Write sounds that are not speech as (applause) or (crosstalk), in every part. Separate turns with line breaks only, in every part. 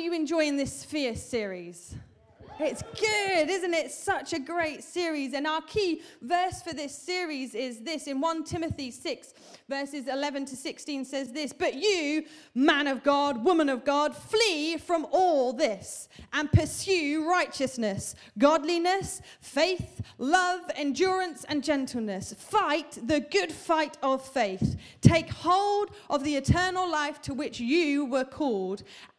you enjoying this Fierce series? It's good, isn't it? Such a great series. And our key verse for this series is this in 1 Timothy 6, verses 11 to 16 says this But you, man of God, woman of God, flee from all this and pursue righteousness, godliness, faith, love, endurance, and gentleness. Fight the good fight of faith. Take hold of the eternal life to which you were called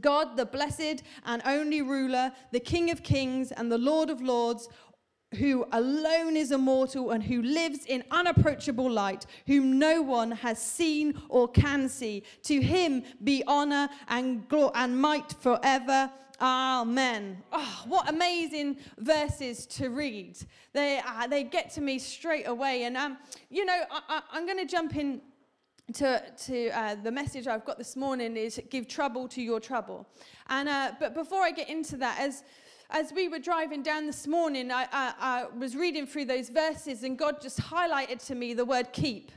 God, the blessed and only ruler, the King of kings and the Lord of lords, who alone is immortal and who lives in unapproachable light, whom no one has seen or can see. To him be honor and, glory and might forever. Amen. Oh, what amazing verses to read. They, uh, they get to me straight away. And, um, you know, I, am going to jump in to, to uh, the message I've got this morning is give trouble to your trouble. And, uh, but before I get into that, as, as we were driving down this morning, I, I, I was reading through those verses and God just highlighted to me the word keep.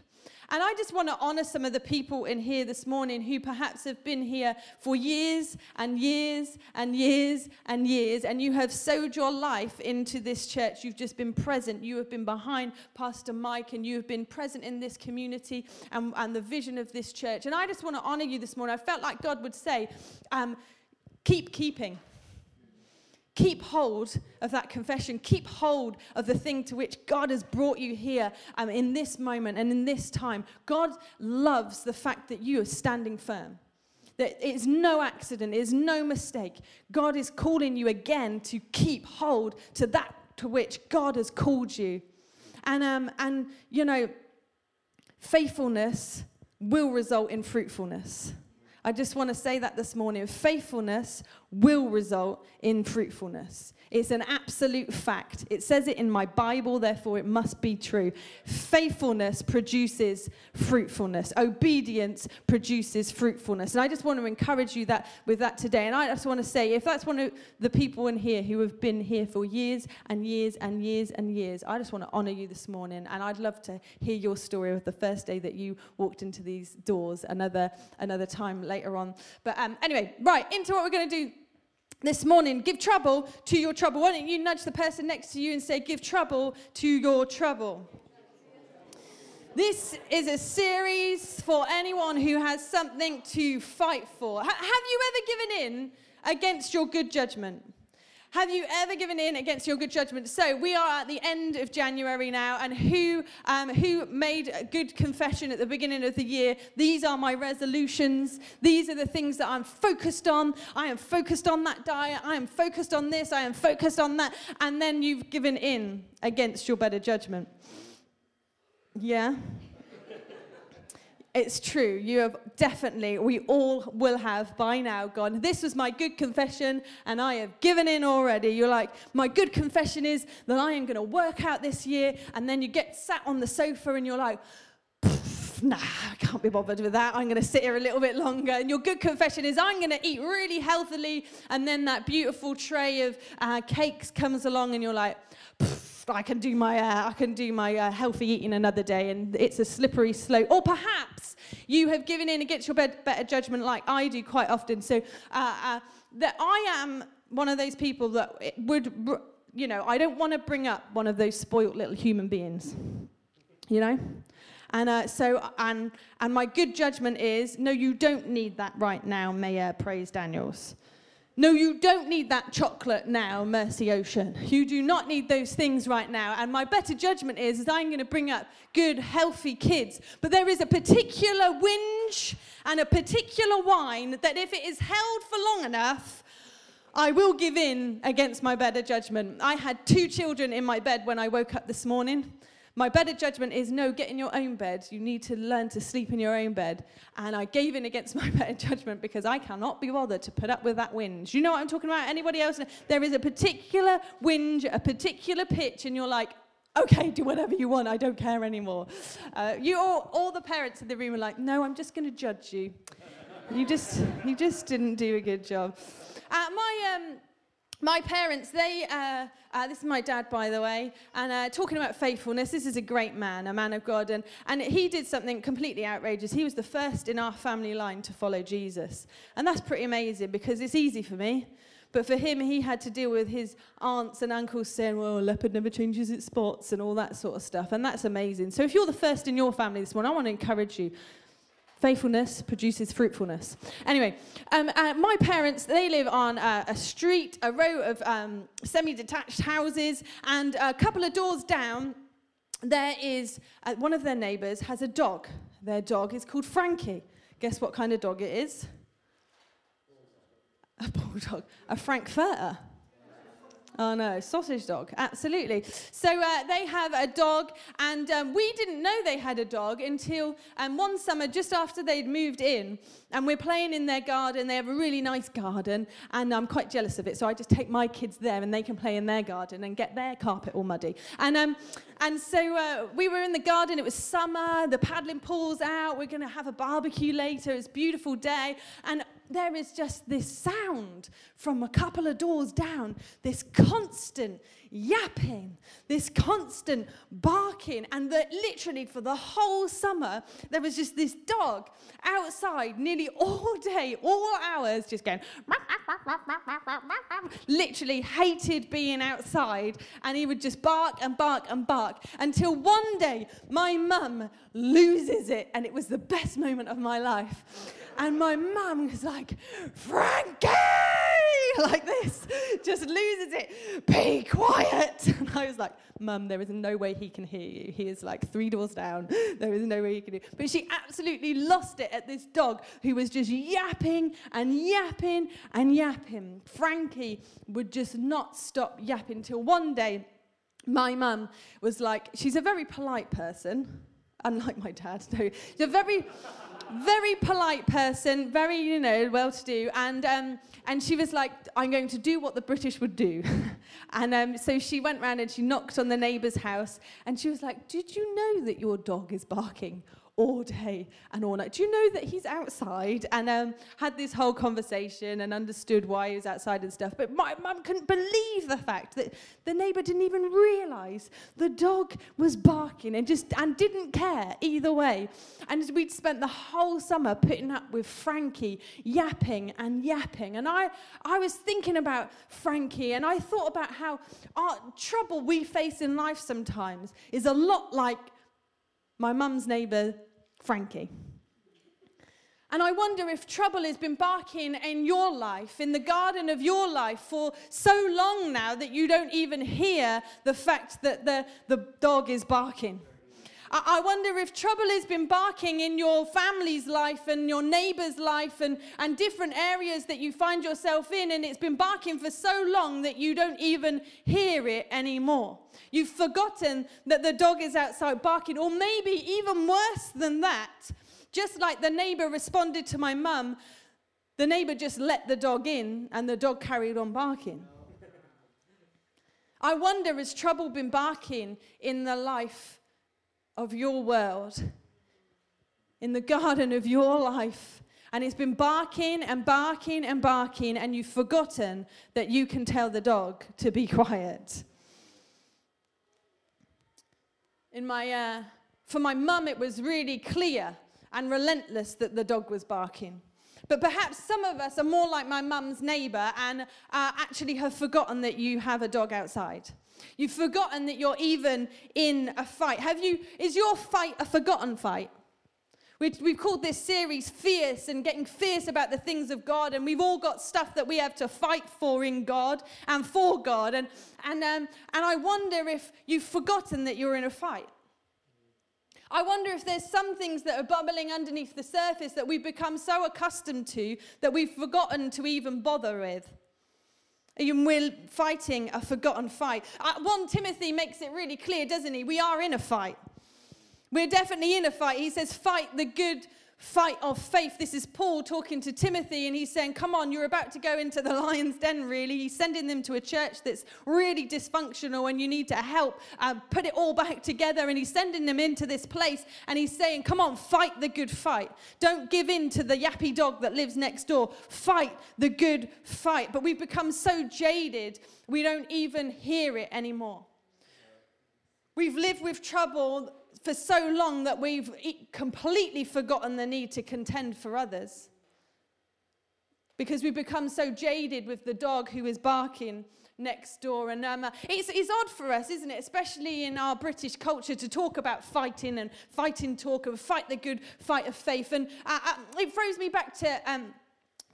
And I just want to honor some of the people in here this morning who perhaps have been here for years and years and years and years, and you have sowed your life into this church. You've just been present. You have been behind Pastor Mike, and you have been present in this community and, and the vision of this church. And I just want to honor you this morning. I felt like God would say, um, keep keeping. Keep hold of that confession. Keep hold of the thing to which God has brought you here um, in this moment and in this time. God loves the fact that you are standing firm. That it's no accident, it's no mistake. God is calling you again to keep hold to that to which God has called you. And, um, and you know, faithfulness will result in fruitfulness. I just want to say that this morning. Faithfulness will result in fruitfulness. It's an absolute fact. It says it in my Bible, therefore it must be true. Faithfulness produces fruitfulness. Obedience produces fruitfulness. And I just want to encourage you that with that today. And I just want to say, if that's one of the people in here who have been here for years and years and years and years, I just want to honor you this morning. And I'd love to hear your story of the first day that you walked into these doors another another time later on. But um, anyway, right, into what we're going to do this morning. Give trouble to your trouble. Why don't you nudge the person next to you and say, Give trouble to your trouble? This is a series for anyone who has something to fight for. H- have you ever given in against your good judgment? Have you ever given in against your good judgment? So we are at the end of January now, and who um, who made a good confession at the beginning of the year? These are my resolutions. These are the things that I'm focused on. I am focused on that diet. I am focused on this. I am focused on that. And then you've given in against your better judgment. Yeah. It's true. You have definitely, we all will have by now gone, this was my good confession and I have given in already. You're like, my good confession is that I am going to work out this year. And then you get sat on the sofa and you're like, nah, I can't be bothered with that. I'm going to sit here a little bit longer. And your good confession is, I'm going to eat really healthily. And then that beautiful tray of uh, cakes comes along and you're like, I can do my, uh, I can do my uh, healthy eating another day, and it's a slippery slope. Or perhaps you have given in against your better judgment, like I do quite often. So uh, uh, that I am one of those people that would, you know, I don't want to bring up one of those spoilt little human beings, you know. And uh, so, and and my good judgment is, no, you don't need that right now, Mayor Praise Daniels. No, you don't need that chocolate now, Mercy Ocean. You do not need those things right now. And my better judgment is, is I'm going to bring up good, healthy kids. But there is a particular whinge and a particular whine that if it is held for long enough, I will give in against my better judgment. I had two children in my bed when I woke up this morning. My better judgment is no, get in your own bed. You need to learn to sleep in your own bed. And I gave in against (laughs) my better judgment because I cannot be bothered to put up with that whinge. You know what I'm talking about? Anybody else? There is a particular whinge, a particular pitch, and you're like, okay, do whatever you want. I don't care anymore. Uh, you all, all the parents in the room are like, no, I'm just going to judge you. You just, you just didn't do a good job. Uh, my, um, my parents, they, uh, uh, this is my dad, by the way, and uh, talking about faithfulness, this is a great man, a man of God, and, and he did something completely outrageous. He was the first in our family line to follow Jesus. And that's pretty amazing because it's easy for me. But for him, he had to deal with his aunts and uncles saying, well, a leopard never changes its spots and all that sort of stuff. And that's amazing. So if you're the first in your family this morning, I want to encourage you Faithfulness produces fruitfulness. Anyway, um, uh, my parents, they live on uh, a street, a row of um, semi detached houses, and a couple of doors down, there is uh, one of their neighbors has a dog. Their dog is called Frankie. Guess what kind of dog it is? A bulldog. A frankfurter. Oh no, sausage dog, absolutely. So uh, they have a dog, and um, we didn't know they had a dog until um, one summer, just after they'd moved in, and we're playing in their garden. They have a really nice garden, and I'm quite jealous of it. So I just take my kids there, and they can play in their garden and get their carpet all muddy. And um, and so uh, we were in the garden. It was summer. The paddling pool's out. We're going to have a barbecue later. It's a beautiful day, and there is just this sound from a couple of doors down, this constant yapping, this constant barking, and that literally for the whole summer, there was just this dog outside nearly all day, all hours, just going, literally hated being outside, and he would just bark and bark and bark until one day my mum loses it, and it was the best moment of my life. And my mum was like, Frankie! (laughs) Like this, just loses it. Be quiet. (laughs) And I was like, Mum, there is no way he can hear you. He is like three doors down. (laughs) There is no way he can hear. But she absolutely lost it at this dog who was just yapping and yapping and yapping. Frankie would just not stop yapping till one day my mum was like, she's a very polite person, unlike my dad. No, she's a very very polite person, very, you know, well to do. And, um, and she was like, I'm going to do what the British would do. (laughs) and um, so she went round and she knocked on the neighbour's house and she was like, Did you know that your dog is barking? All day and all night. Do you know that he's outside? And um, had this whole conversation and understood why he was outside and stuff. But my mum couldn't believe the fact that the neighbour didn't even realise the dog was barking and just and didn't care either way. And we'd spent the whole summer putting up with Frankie yapping and yapping. And I, I was thinking about Frankie and I thought about how our trouble we face in life sometimes is a lot like my mum's neighbour Frankie. And I wonder if trouble has been barking in your life, in the garden of your life, for so long now that you don't even hear the fact that the, the dog is barking. I wonder if trouble has been barking in your family's life and your neighbor's life and, and different areas that you find yourself in, and it's been barking for so long that you don't even hear it anymore. You've forgotten that the dog is outside barking, or maybe even worse than that, just like the neighbor responded to my mum, the neighbor just let the dog in and the dog carried on barking. I wonder has trouble been barking in the life of your world, in the garden of your life? And it's been barking and barking and barking, and you've forgotten that you can tell the dog to be (laughs) quiet. In my, uh, for my mum, it was really clear and relentless that the dog was barking. But perhaps some of us are more like my mum's neighbour and uh, actually have forgotten that you have a dog outside. You've forgotten that you're even in a fight. Have you? Is your fight a forgotten fight? We've called this series Fierce and getting fierce about the things of God. And we've all got stuff that we have to fight for in God and for God. And, and, um, and I wonder if you've forgotten that you're in a fight. I wonder if there's some things that are bubbling underneath the surface that we've become so accustomed to that we've forgotten to even bother with. And we're fighting a forgotten fight. Uh, 1 Timothy makes it really clear, doesn't he? We are in a fight. We're definitely in a fight. He says, fight the good fight of faith. This is Paul talking to Timothy, and he's saying, Come on, you're about to go into the (laughs) lion's den, really. He's sending them to a church that's really dysfunctional, and you need to help uh, put it all back together. And he's sending them into this place, and he's saying, Come on, fight the good fight. Don't give in to the yappy dog that lives next door. Fight the good fight. But we've become so jaded, we don't even hear it anymore. We've lived with trouble for so long that we've completely forgotten the need to contend for others. Because we've become so jaded with the dog who is barking next door. And um, uh, it's, it's odd for us, isn't it? Especially in our British culture to talk about fighting and fighting talk of fight the good fight of faith. And uh, uh, it throws me back to. Um,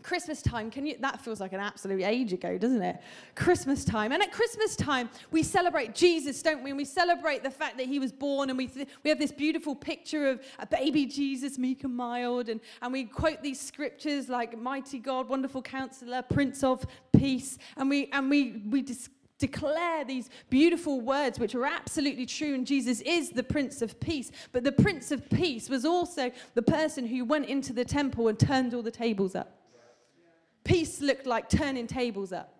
Christmas time, can you? That feels like an absolute age ago, doesn't it? Christmas time. And at Christmas time, we celebrate Jesus, don't we? And we celebrate the fact that he was born, and we, th- we have this beautiful picture of a baby Jesus, meek and mild. And, and we quote these scriptures like Mighty God, Wonderful Counselor, Prince of Peace. And we, and we, we dis- declare these beautiful words, which are absolutely true, and Jesus is the Prince of Peace. But the Prince of Peace was also the person who went into the temple and turned all the tables up. Peace looked like turning tables up.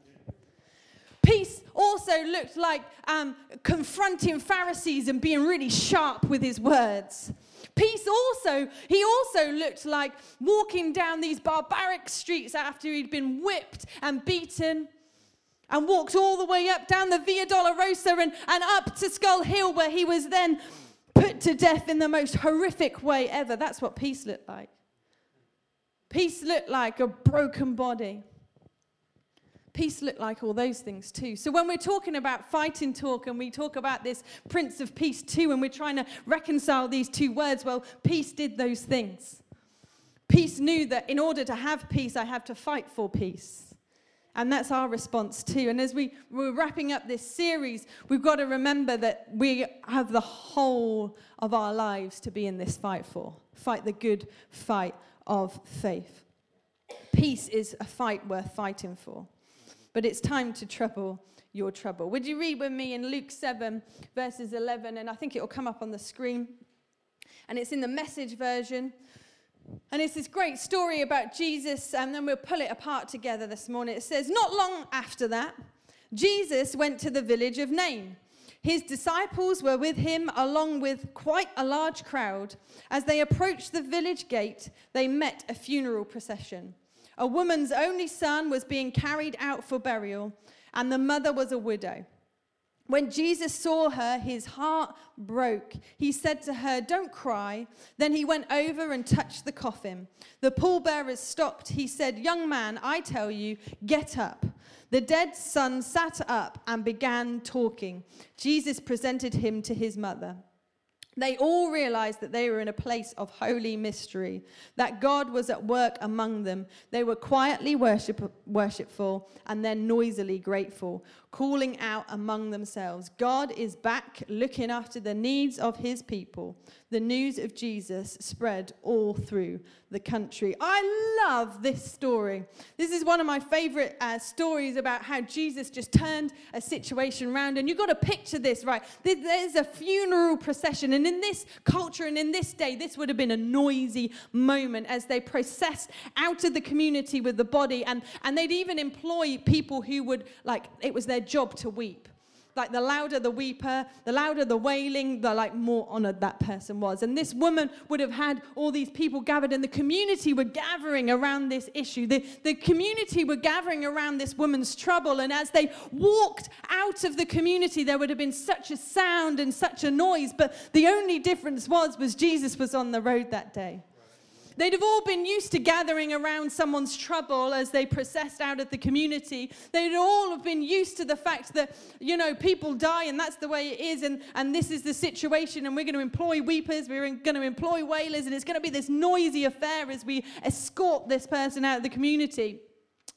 Peace also looked like um, confronting Pharisees and being really sharp with his words. Peace also, he also looked like walking down these barbaric streets after he'd been whipped and beaten and walked all the way up down the Via Dolorosa and, and up to Skull Hill, where he was then put to death in the most horrific way ever. That's what peace looked like. Peace looked like a broken body. Peace looked like all those things too. So when we're talking about fighting talk and we talk about this Prince of Peace too, and we're trying to reconcile these two words, well, peace did those things. Peace knew that in order to have peace, I have to fight for peace. And that's our response too. And as we, we're wrapping up this series, we've got to remember that we have the whole of our lives to be in this fight for. Fight the good fight of faith. Peace is a fight worth fighting for, but it's time to trouble your trouble. Would you read with me in Luke 7, verses 11? And I think it will come up on the screen. And it's in the message version. And it's this great story about Jesus, and then we'll pull it apart together this morning. It says, Not long after that, Jesus went to the village of Nain his disciples were with him, along with quite a large crowd. As they approached the village gate, they met a funeral procession. A woman's only son was being carried out for burial, and the mother was a widow. When Jesus saw her, his heart broke. He said to her, Don't cry. Then he went over and touched the coffin. The pallbearers stopped. He said, Young man, I tell you, get up. The dead son sat up and began talking. Jesus presented him to his mother. They all realized that they were in a place of holy mystery, that God was at work among them. They were quietly worship, worshipful and then noisily grateful, calling out among themselves God is back looking after the needs of his people the news of Jesus spread all through the country. I love this story. This is one of my favorite uh, stories about how Jesus just turned a situation around. And you've got to picture this, right? There's a funeral procession. And in this culture and in this day, this would have been a noisy moment as they processed out of the community with the body. And, and they'd even employ people who would, like, it was their job to weep like the louder the weeper, the louder the wailing, the like more honored that person was. And this woman would have had all these people gathered, and the community were gathering around this issue. The, the community were gathering around this woman's trouble. And as they walked out of the community, there would have been such a sound and such a noise. But the only difference was, was Jesus was on the road that day. They'd have all been used to gathering around someone's trouble as they processed out of the community. They'd all have been used to the fact that, you know, people die and that's the way it is and, and this is the situation and we're going to employ weepers, we're going to employ wailers and it's going to be this noisy affair as we escort this person out of the community.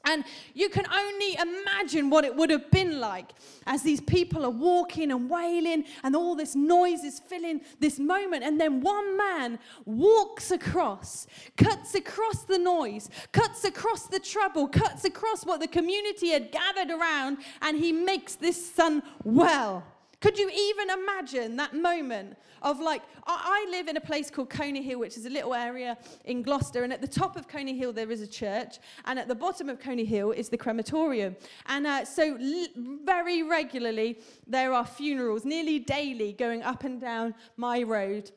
And you can only imagine what it would have been like as these people are walking and wailing, and all this noise is filling this moment. And then one man walks across, cuts across the noise, cuts across the trouble, cuts across what the community had gathered around, and he makes this son well. Could you even imagine that moment of like, I, live in a place called Coney Hill, which is a little area in Gloucester, and at the top of Coney Hill there is a church, and at the bottom of Coney Hill is the crematorium. And uh, so, l- very regularly, there are funerals, nearly daily, going up and down my road.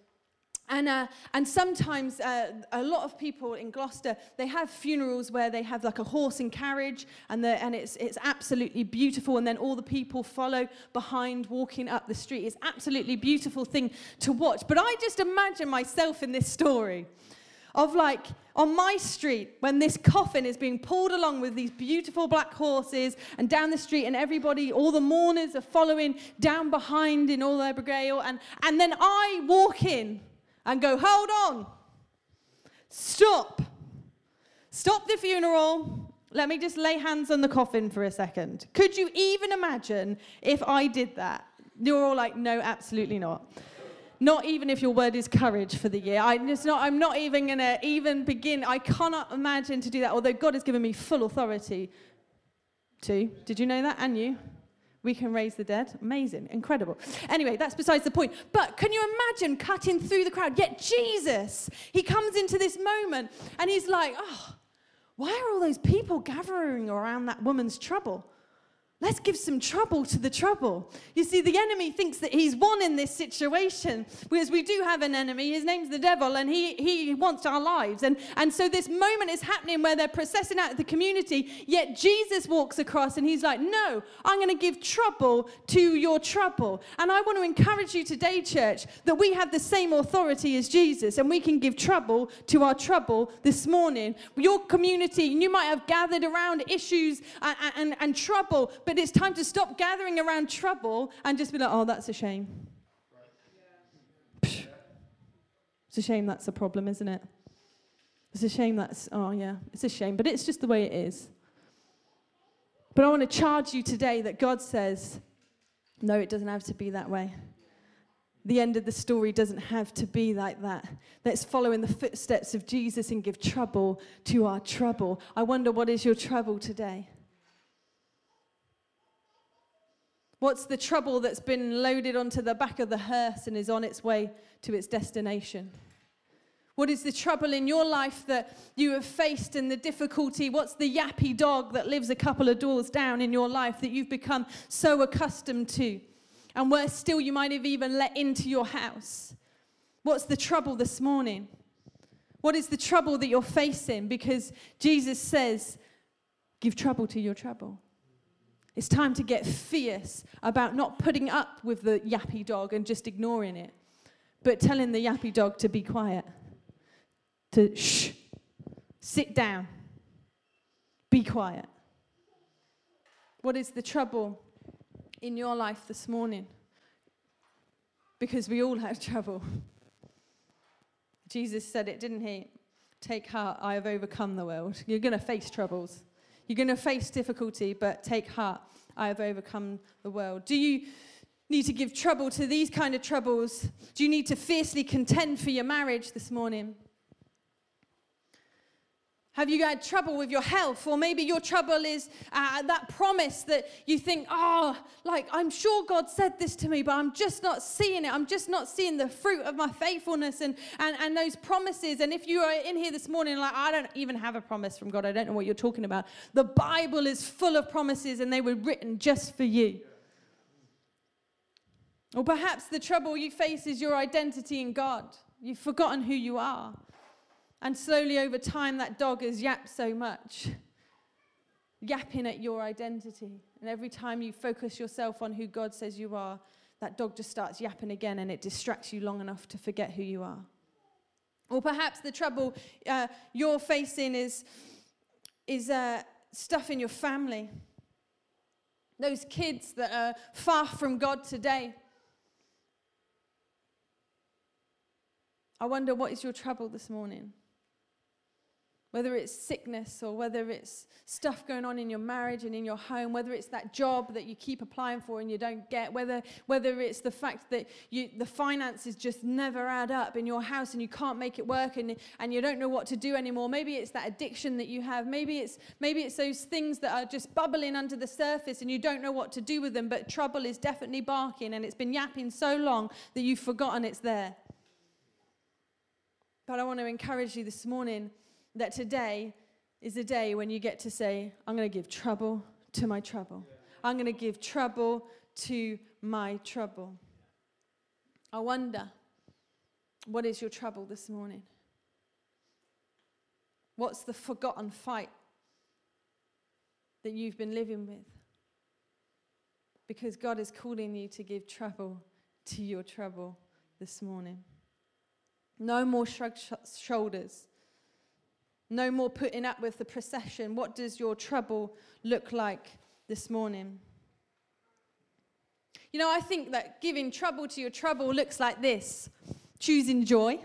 And, uh, and sometimes uh, a lot of people in Gloucester, they have funerals where they have like a horse and carriage and, the, and it's, it's absolutely beautiful. And then all the people follow behind walking up the street. It's absolutely beautiful thing to watch. But I just imagine myself in this story of like on my street when this coffin is being pulled along with these beautiful black horses and down the street and everybody, all the mourners are following down behind in all their regale. And, and then I walk in and go, hold on, stop, stop the funeral. Let me just lay hands on the coffin for a second. Could you even imagine if I did that? You're all like, no, absolutely not. Not even if your word is courage for the year. I'm, just not, I'm not even going to even begin. I cannot imagine to do that, although God has given me full authority to. Did you know that? And you? We can raise the dead. Amazing. Incredible. Anyway, that's besides the point. But can you imagine cutting through the crowd? Yet Jesus, he comes into this moment and he's like, oh, why are all those people gathering around that woman's trouble? Let's give some trouble to the trouble. You see, the enemy thinks that he's won in this situation because we do have an enemy. His name's the devil, and he, he wants our lives. And, and so this moment is happening where they're processing out the community, yet Jesus walks across and he's like, No, I'm going to give trouble to your trouble. And I want to encourage you today, church, that we have the same authority as Jesus and we can give trouble to our trouble this morning. Your community, you might have gathered around issues and, and, and trouble but it's time to stop gathering around trouble and just be like, oh, that's a shame. It's a shame that's a problem, isn't it? It's a shame that's, oh, yeah, it's a shame, but it's just the way it is. But I want to charge you today that God says, no, it doesn't have to be that way. The end of the story doesn't have to be like that. Let's follow in the footsteps of Jesus and give trouble to our trouble. I wonder what is your trouble today? What's the trouble that's been loaded onto the back of the hearse and is on its way to its destination? What is the trouble in your life that you have faced and the difficulty? What's the yappy dog that lives a couple of doors down in your life that you've become so accustomed to? And worse still, you might have even let into your house. What's the trouble this morning? What is the trouble that you're facing? Because Jesus says, give trouble to your trouble. It's time to get fierce about not putting up with the yappy dog and just ignoring it, but telling the yappy dog to be quiet, to shh, sit down, be quiet. What is the trouble in your life this morning? Because we all have (laughs) trouble. Jesus said it, didn't he? Take heart, I have overcome the world. You're going to face troubles. You're going to face difficulty, but take heart. I have overcome the world. Do you need to give trouble to these kind of troubles? Do you need to fiercely contend for your marriage this morning? Have you had trouble with your health? Or maybe your trouble is uh, that promise that you think, oh, like, I'm sure God said this to me, but I'm just not seeing it. I'm just not seeing the fruit of my faithfulness and, and, and those promises. And if you are in here this morning, like, I don't even have a promise from God, I don't know what you're talking about. The Bible is full of promises and they were written just for you. Or perhaps the trouble you face is your identity in God. You've forgotten who you are. And slowly over time, that dog has yapped so much, yapping at your identity. And every time you focus yourself on who God says you are, that dog just starts yapping again and it distracts you long enough to forget who you are. Or perhaps the trouble uh, you're facing is, is uh, stuff in your family. Those kids that are far from God today. I wonder what is your trouble this morning? Whether it's sickness or whether it's stuff going on in your marriage and in your home, whether it's that job that you keep applying for and you don't get, whether, whether it's the fact that you, the finances just never add up in your house and you can't make it work and, and you don't know what to do anymore. Maybe it's that addiction that you have. Maybe it's, maybe it's those things that are just bubbling under the surface and you don't know what to do with them, but trouble is definitely barking and it's been yapping so long that you've forgotten it's there. But I want to encourage you this morning that today is a day when you get to say, I'm going to give trouble to my trouble. I'm going to give trouble to my trouble. I wonder, what is your trouble this morning? What's the forgotten fight that you've been living with? Because God is calling you to give trouble to your trouble this morning. No more shrugged sh- shoulders. No more putting up with the procession. What does your trouble look like this morning? You know, I think that giving trouble to your trouble looks like this choosing joy.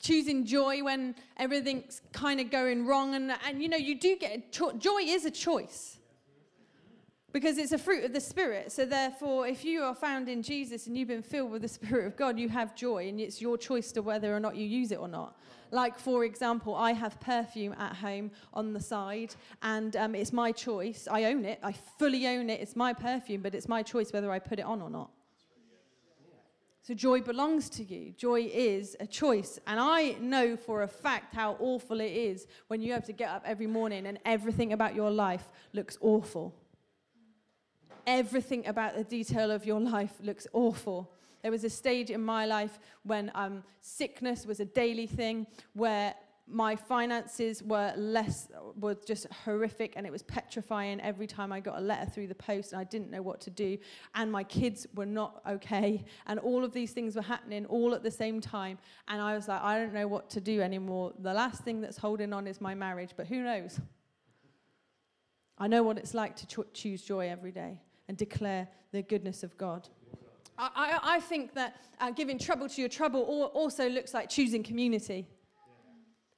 Choosing joy when everything's kind of going wrong. And, and you know, you do get cho- joy is a choice because it's a fruit of the Spirit. So, therefore, if you are found in Jesus and you've been filled with the Spirit of God, you have joy, and it's your choice to whether or not you use it or not. Like, for example, I have perfume at home on the side, and um, it's my choice. I own it, I fully own it. It's my perfume, but it's my choice whether I put it on or not. So, joy belongs to you. Joy is a choice. And I know for a fact how awful it is when you have to get up every morning and everything about your life looks awful everything about the detail of your life looks awful. There was a stage in my life when um, sickness was a daily thing, where my finances were less, were just horrific, and it was petrifying every time I got a letter through the post, and I didn't know what to do. And my kids were not okay, and all of these things were happening all at the same time. And I was like, I don't know what to do anymore. The last thing that's holding on is my marriage, but who knows? I know what it's like to cho- choose joy every day and declare the goodness of God. I, I, think that uh, giving trouble to your trouble also looks like choosing community.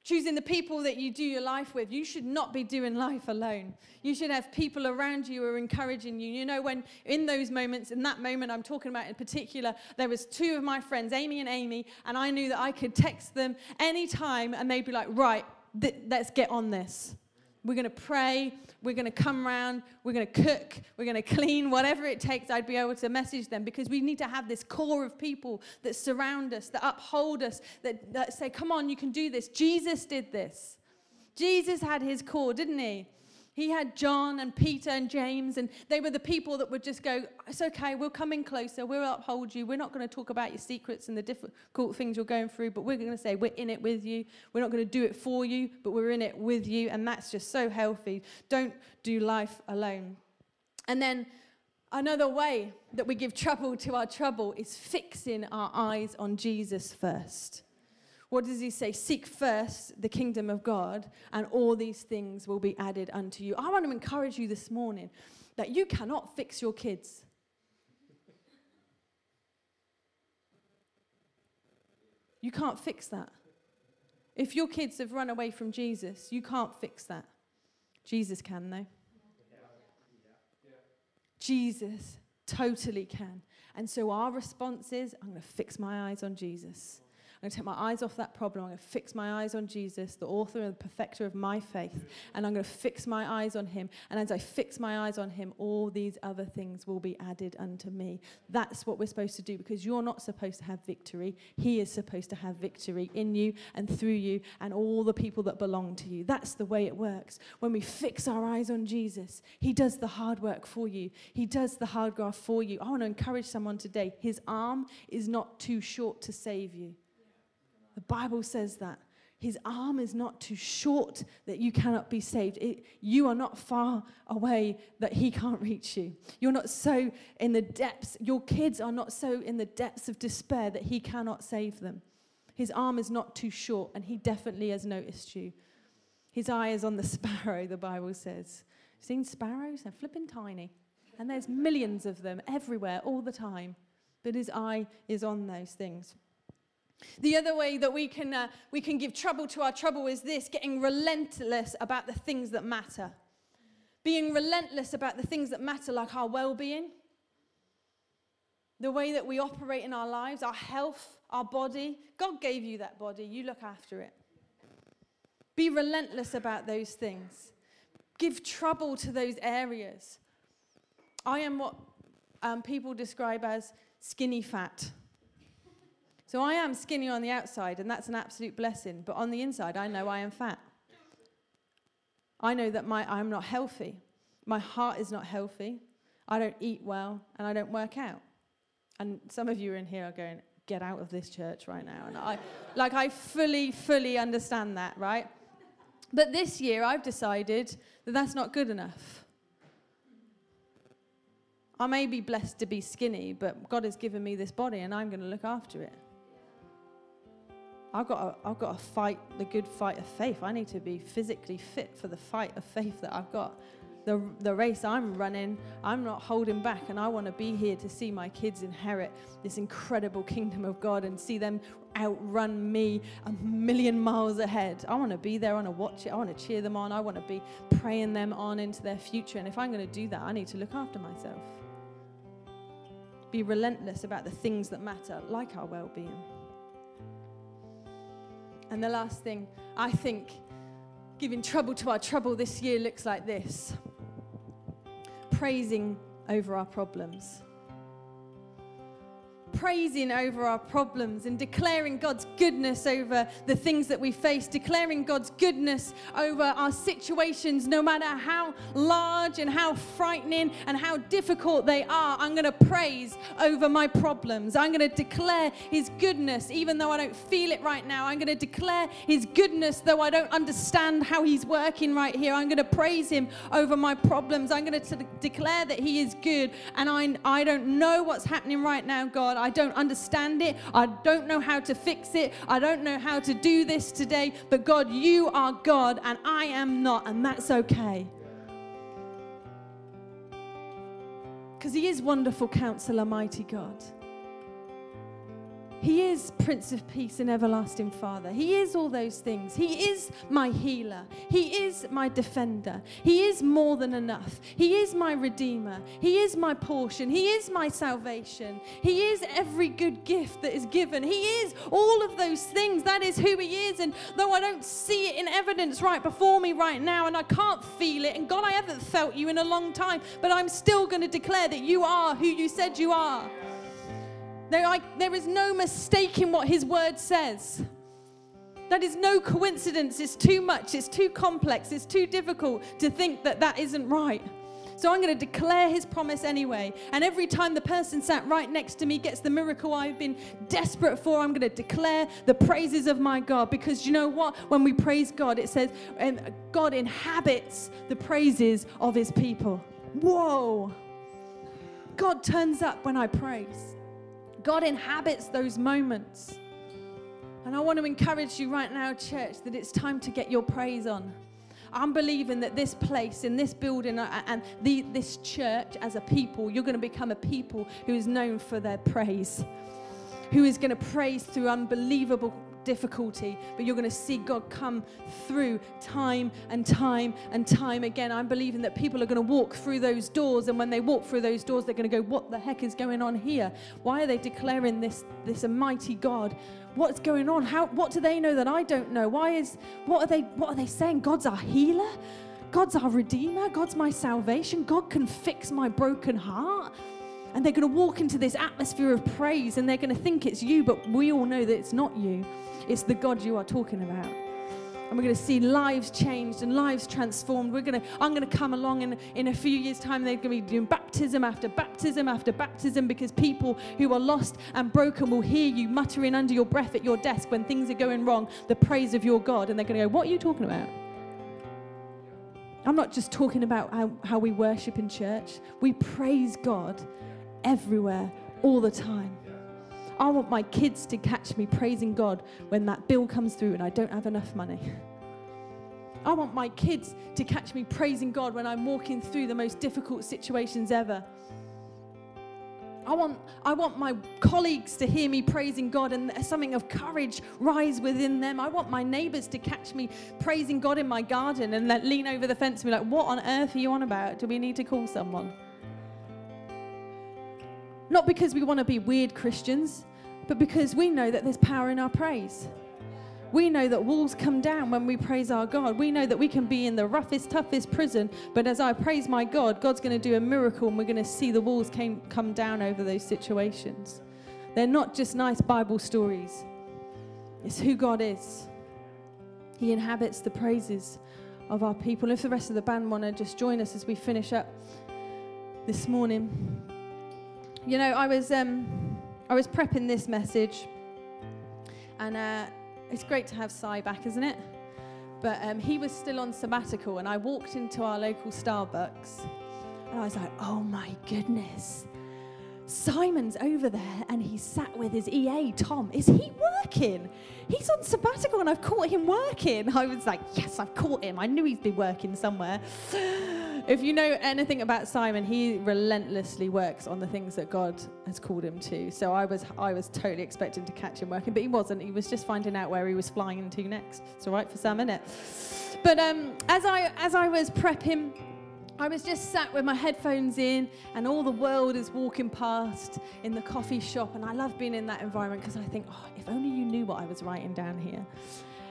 Choosing the people that you do your life with. You should not be doing life alone. You should have people around you who are encouraging you. You know, when in those moments, in that moment I'm talking about in particular, there was two of my friends, Amy and Amy, and I knew that I could text them anytime and they'd be like, right, th- let's get on this. We're going to pray. We're going to come round. We're going to cook. We're going to clean. Whatever it takes, I'd be able to message them because we need to have this core of people that surround us, that uphold us, that, that say, come on, you can do this. Jesus did this. Jesus had his core, didn't he? He had John and Peter and James, and they were the people that would just go, It's okay, we'll come in closer, we'll uphold you. We're not going to talk about your secrets and the difficult things you're going through, but we're going to say, We're in it with you. We're not going to do it for you, but we're in it with you. And that's just so healthy. Don't do life alone. And then another way that we give trouble to our trouble is fixing our eyes on Jesus first. What does he say? Seek first the kingdom of God, and all these things will be added unto you. I want to encourage you this morning that you cannot fix your kids. You can't fix that. If your kids have run away from Jesus, you can't fix that. Jesus can, though. Jesus totally can. And so our response is I'm going to fix my eyes on Jesus. I'm going to take my eyes off that problem. I'm going to fix my eyes on Jesus, the author and the perfecter of my faith. And I'm going to fix my eyes on him. And as I fix my eyes on him, all these other things will be added unto me. That's what we're supposed to do because you're not supposed to have victory. He is supposed to have victory in you and through you and all the people that belong to you. That's the way it works. When we fix our eyes on Jesus, he does the hard work for you, he does the hard graft for you. I want to encourage someone today. His arm is not too short to save you. The Bible says that. His arm is not too short that you cannot be saved. It, you are not far away that he can't reach you. You're not so in the depths, your kids are not so in the depths of despair that he cannot save them. His arm is not too short, and he definitely has noticed you. His eye is on the (laughs) sparrow, the Bible says. Seen sparrows? They're flipping tiny. And there's millions of them everywhere all the time. But his eye is on those things. The other way that we can, uh, we can give trouble to our trouble is this getting relentless about the things that matter. Being relentless about the things that matter, like our well being, the way that we operate in our lives, our health, our body. God gave you that body, you look after it. Be relentless about those things. Give trouble to those areas. I am what um, people describe as skinny fat. So I am skinny on the outside, and that's an absolute blessing. But on the inside, I know I am fat. I know that my, I'm not healthy. My heart is not healthy. I don't eat well, and I don't work out. And some of you in here are going, get out of this church right now. And I, like, I fully, fully understand that, right? But this year, I've decided that that's not good enough. I may be blessed to be skinny, but God has given me this body, and I'm going to look after it. I've got, to, I've got to fight the good fight of faith. I need to be physically fit for the fight of faith that I've got the, the race I'm running, I'm not holding back. And I want to be here to see my kids inherit this incredible kingdom of God and see them outrun me a million miles ahead. I want to be there. I want to watch it. I want to cheer them on. I want to be praying them on into their future. And if I'm going to do that, I need to look after myself. Be relentless about the things that matter, like our well being. And the last thing, I think giving trouble to our trouble this year looks like this. Praising over our problems praising over our problems and declaring God's goodness over the things that we face, declaring God's goodness over our situations, no matter how large and how frightening and how difficult they are. I'm going to praise over my problems. I'm going to declare His goodness, even though I don't feel it right now. I'm going to declare His goodness, though I don't understand how He's working right here. I'm going to praise Him over my problems. I'm going to declare that He is good, and I, I don't know what's happening right now, God. I don't understand it. I don't know how to fix it. I don't know how to do this today. But God, you are God and I am not, and that's okay. Because He is wonderful counselor, mighty God. He is Prince of Peace and Everlasting Father. He is all those things. He is my healer. He is my defender. He is more than enough. He is my Redeemer. He is my portion. He is my salvation. He is every good gift that is given. He is all of those things. That is who He is. And though I don't see it in evidence right before me right now and I can't feel it, and God, I haven't felt you in a long time, but I'm still going to declare that you are who you said you are. There, I, there is no mistaking what his word says. That is no coincidence. It's too much. It's too complex. It's too difficult to think that that isn't right. So I'm going to declare his promise anyway. And every time the person sat right next to me gets the miracle I've been desperate for, I'm going to declare the praises of my God. Because you know what? When we praise God, it says, and God inhabits the praises of his people. Whoa. God turns up when I praise. God inhabits those moments. And I want to encourage you right now, church, that it's time to get your praise on. I'm believing that this place, in this building, and the, this church as a people, you're going to become a people who is known for their praise, who is going to praise through unbelievable difficulty, but you're going to see God come through time and time and time again. I'm believing that people are going to walk through those doors, and when they walk through those doors, they're going to go, What the heck is going on here? Why are they declaring this, this almighty God? What's going on? How, what do they know that I don't know? Why is, what are they, what are they saying? God's our healer? God's our redeemer? God's my salvation? God can fix my broken heart? And they're going to walk into this atmosphere of praise and they're going to think it's you, but we all know that it's not you. It's the God you are talking about. And we're going to see lives changed and lives transformed. We're going to, I'm going to come along in, in a few years' time. They're going to be doing baptism after baptism after baptism because people who are lost and broken will hear you muttering under your breath at your desk when things are going wrong the praise of your God. And they're going to go, What are you talking about? I'm not just talking about how, how we worship in church, we praise God everywhere, all the time. I want my kids to catch me praising God when that bill comes through and I don't have enough money. (laughs) I want my kids to catch me praising God when I'm walking through the most difficult situations ever. I want, I want my colleagues to hear me praising God and something of courage rise within them. I want my neighbors to catch me praising God in my garden and lean over the fence and be like, What on earth are you on about? Do we need to call someone? Not because we want to be weird Christians, but because we know that there's power in our praise. We know that walls come down when we praise our God. We know that we can be in the roughest, toughest prison, but as I praise my God, God's going to do a miracle and we're going to see the walls came, come down over those situations. They're not just nice Bible stories, it's who God is. He inhabits the praises of our people. If the rest of the band want to just join us as we finish up this morning. You know, I was, um, I was prepping this message and. Uh, it's great to have Si back, isn't it? But um, he was still on sabbatical, and I walked into our local Starbucks, and I was like, oh my goodness. Simon's over there and he's sat with his EA, Tom. Is he working? He's on sabbatical and I've caught him working. (laughs) I was like, yes, I've caught him. I knew he'd be working somewhere. If you know anything about Simon, he relentlessly works on the things that God has called him to. So I was, I was totally expecting to catch him working, but he wasn't. He was just finding out where he was flying into next. It's all right for Sam, it? But um, as I as I was prepping, I was just sat with my headphones in, and all the world is walking past in the coffee shop, and I love being in that environment because I think, oh, if only you knew what I was writing down here.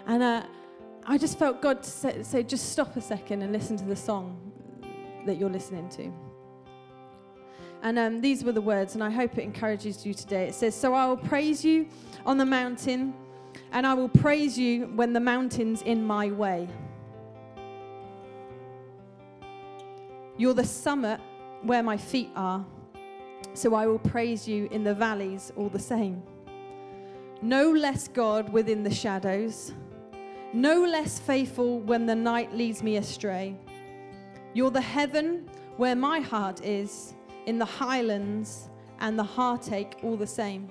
And uh, I just felt God say, say, just stop a second and listen to the song that you're listening to. And um, these were the words, and I hope it encourages you today. It says, So I will praise you on the mountain, and I will praise you when the mountain's in my way. You're the summit where my feet are, so I will praise you in the valleys all the same. No less God within the shadows, no less faithful when the night leads me astray. You're the heaven where my heart is, in the highlands and the heartache all the same.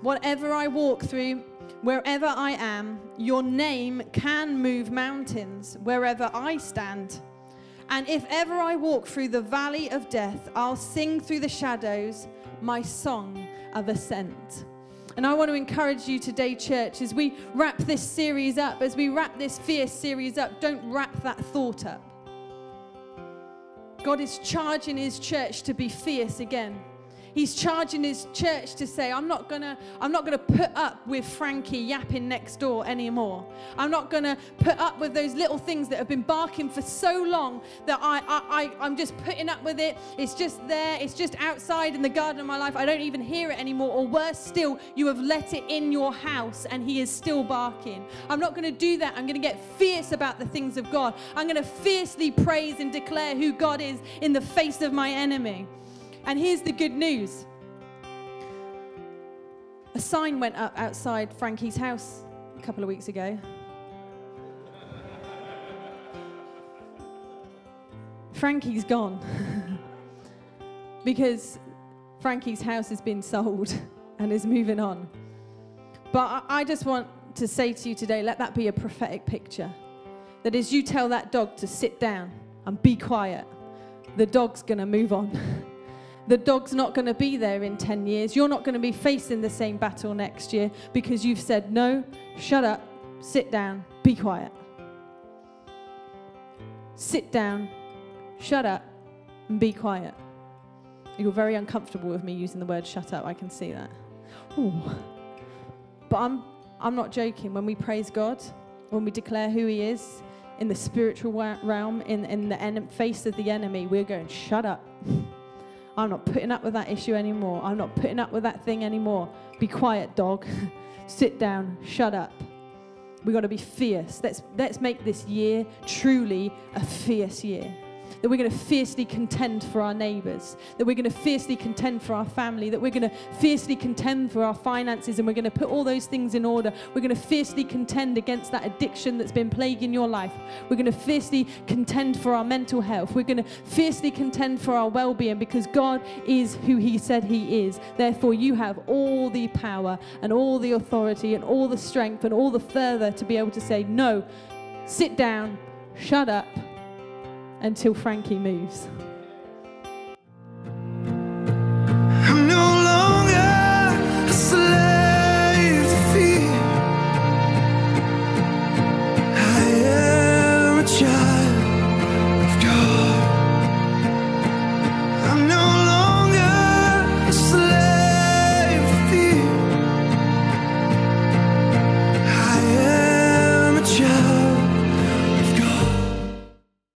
Whatever I walk through, wherever I am, your name can move mountains wherever I stand. And if ever I walk through the valley of death, I'll sing through the shadows my song of ascent. And I want to encourage you today, church, as we wrap this series up, as we wrap this fierce series up, don't wrap that thought up. God is charging his church to be fierce again. He's charging his church to say, I'm not gonna, I'm not gonna put up with Frankie yapping next door anymore. I'm not gonna put up with those little things that have been barking for so long that I, I, I, am just putting up with it. It's just there, it's just outside in the garden of my life. I don't even hear it anymore. Or worse still, you have let it in your house and he is still barking. I'm not gonna do that. I'm gonna get fierce about the things of God. I'm gonna fiercely praise and declare who God is in the face of my enemy. And here's the good news a sign went up outside Frankie's house a couple of weeks ago. Frankie's gone (laughs) because Frankie's house has been sold (laughs) and is moving on. But I just want to say to you today let that be a prophetic picture. That as you tell that dog to sit down and be quiet, the dog's going to move on. (laughs) the dog's not going to be there in 10 years. You're not going to be facing the same battle next year because you've said, no, shut up, sit down, be quiet. Sit down, shut up, and be quiet. You're very uncomfortable with me using the word shut up. I can see that. Ooh. But I'm, I'm not joking. When we praise God, when we declare who He is in the spiritual realm, in, in the face of the enemy, we're going, shut up. (laughs) I'm not putting up with that issue anymore. I'm not putting up with that thing anymore. Be quiet, dog. (laughs) Sit down. Shut up. We've got to be fierce. Let's, let's make this year truly a fierce year that we're going to fiercely contend for our neighbors, that we're going to fiercely contend for our family, that we're going to fiercely contend for our finances, and we're going to put all those things in order. We're going to fiercely contend against that addiction that's been plaguing your life. We're going to fiercely contend for our mental health. We're going to fiercely contend for our well being because God is who He said He is. Therefore, you have all the power and all the authority and all the strength and all the further to be able to say, No, sit down, shut up until Frankie moves.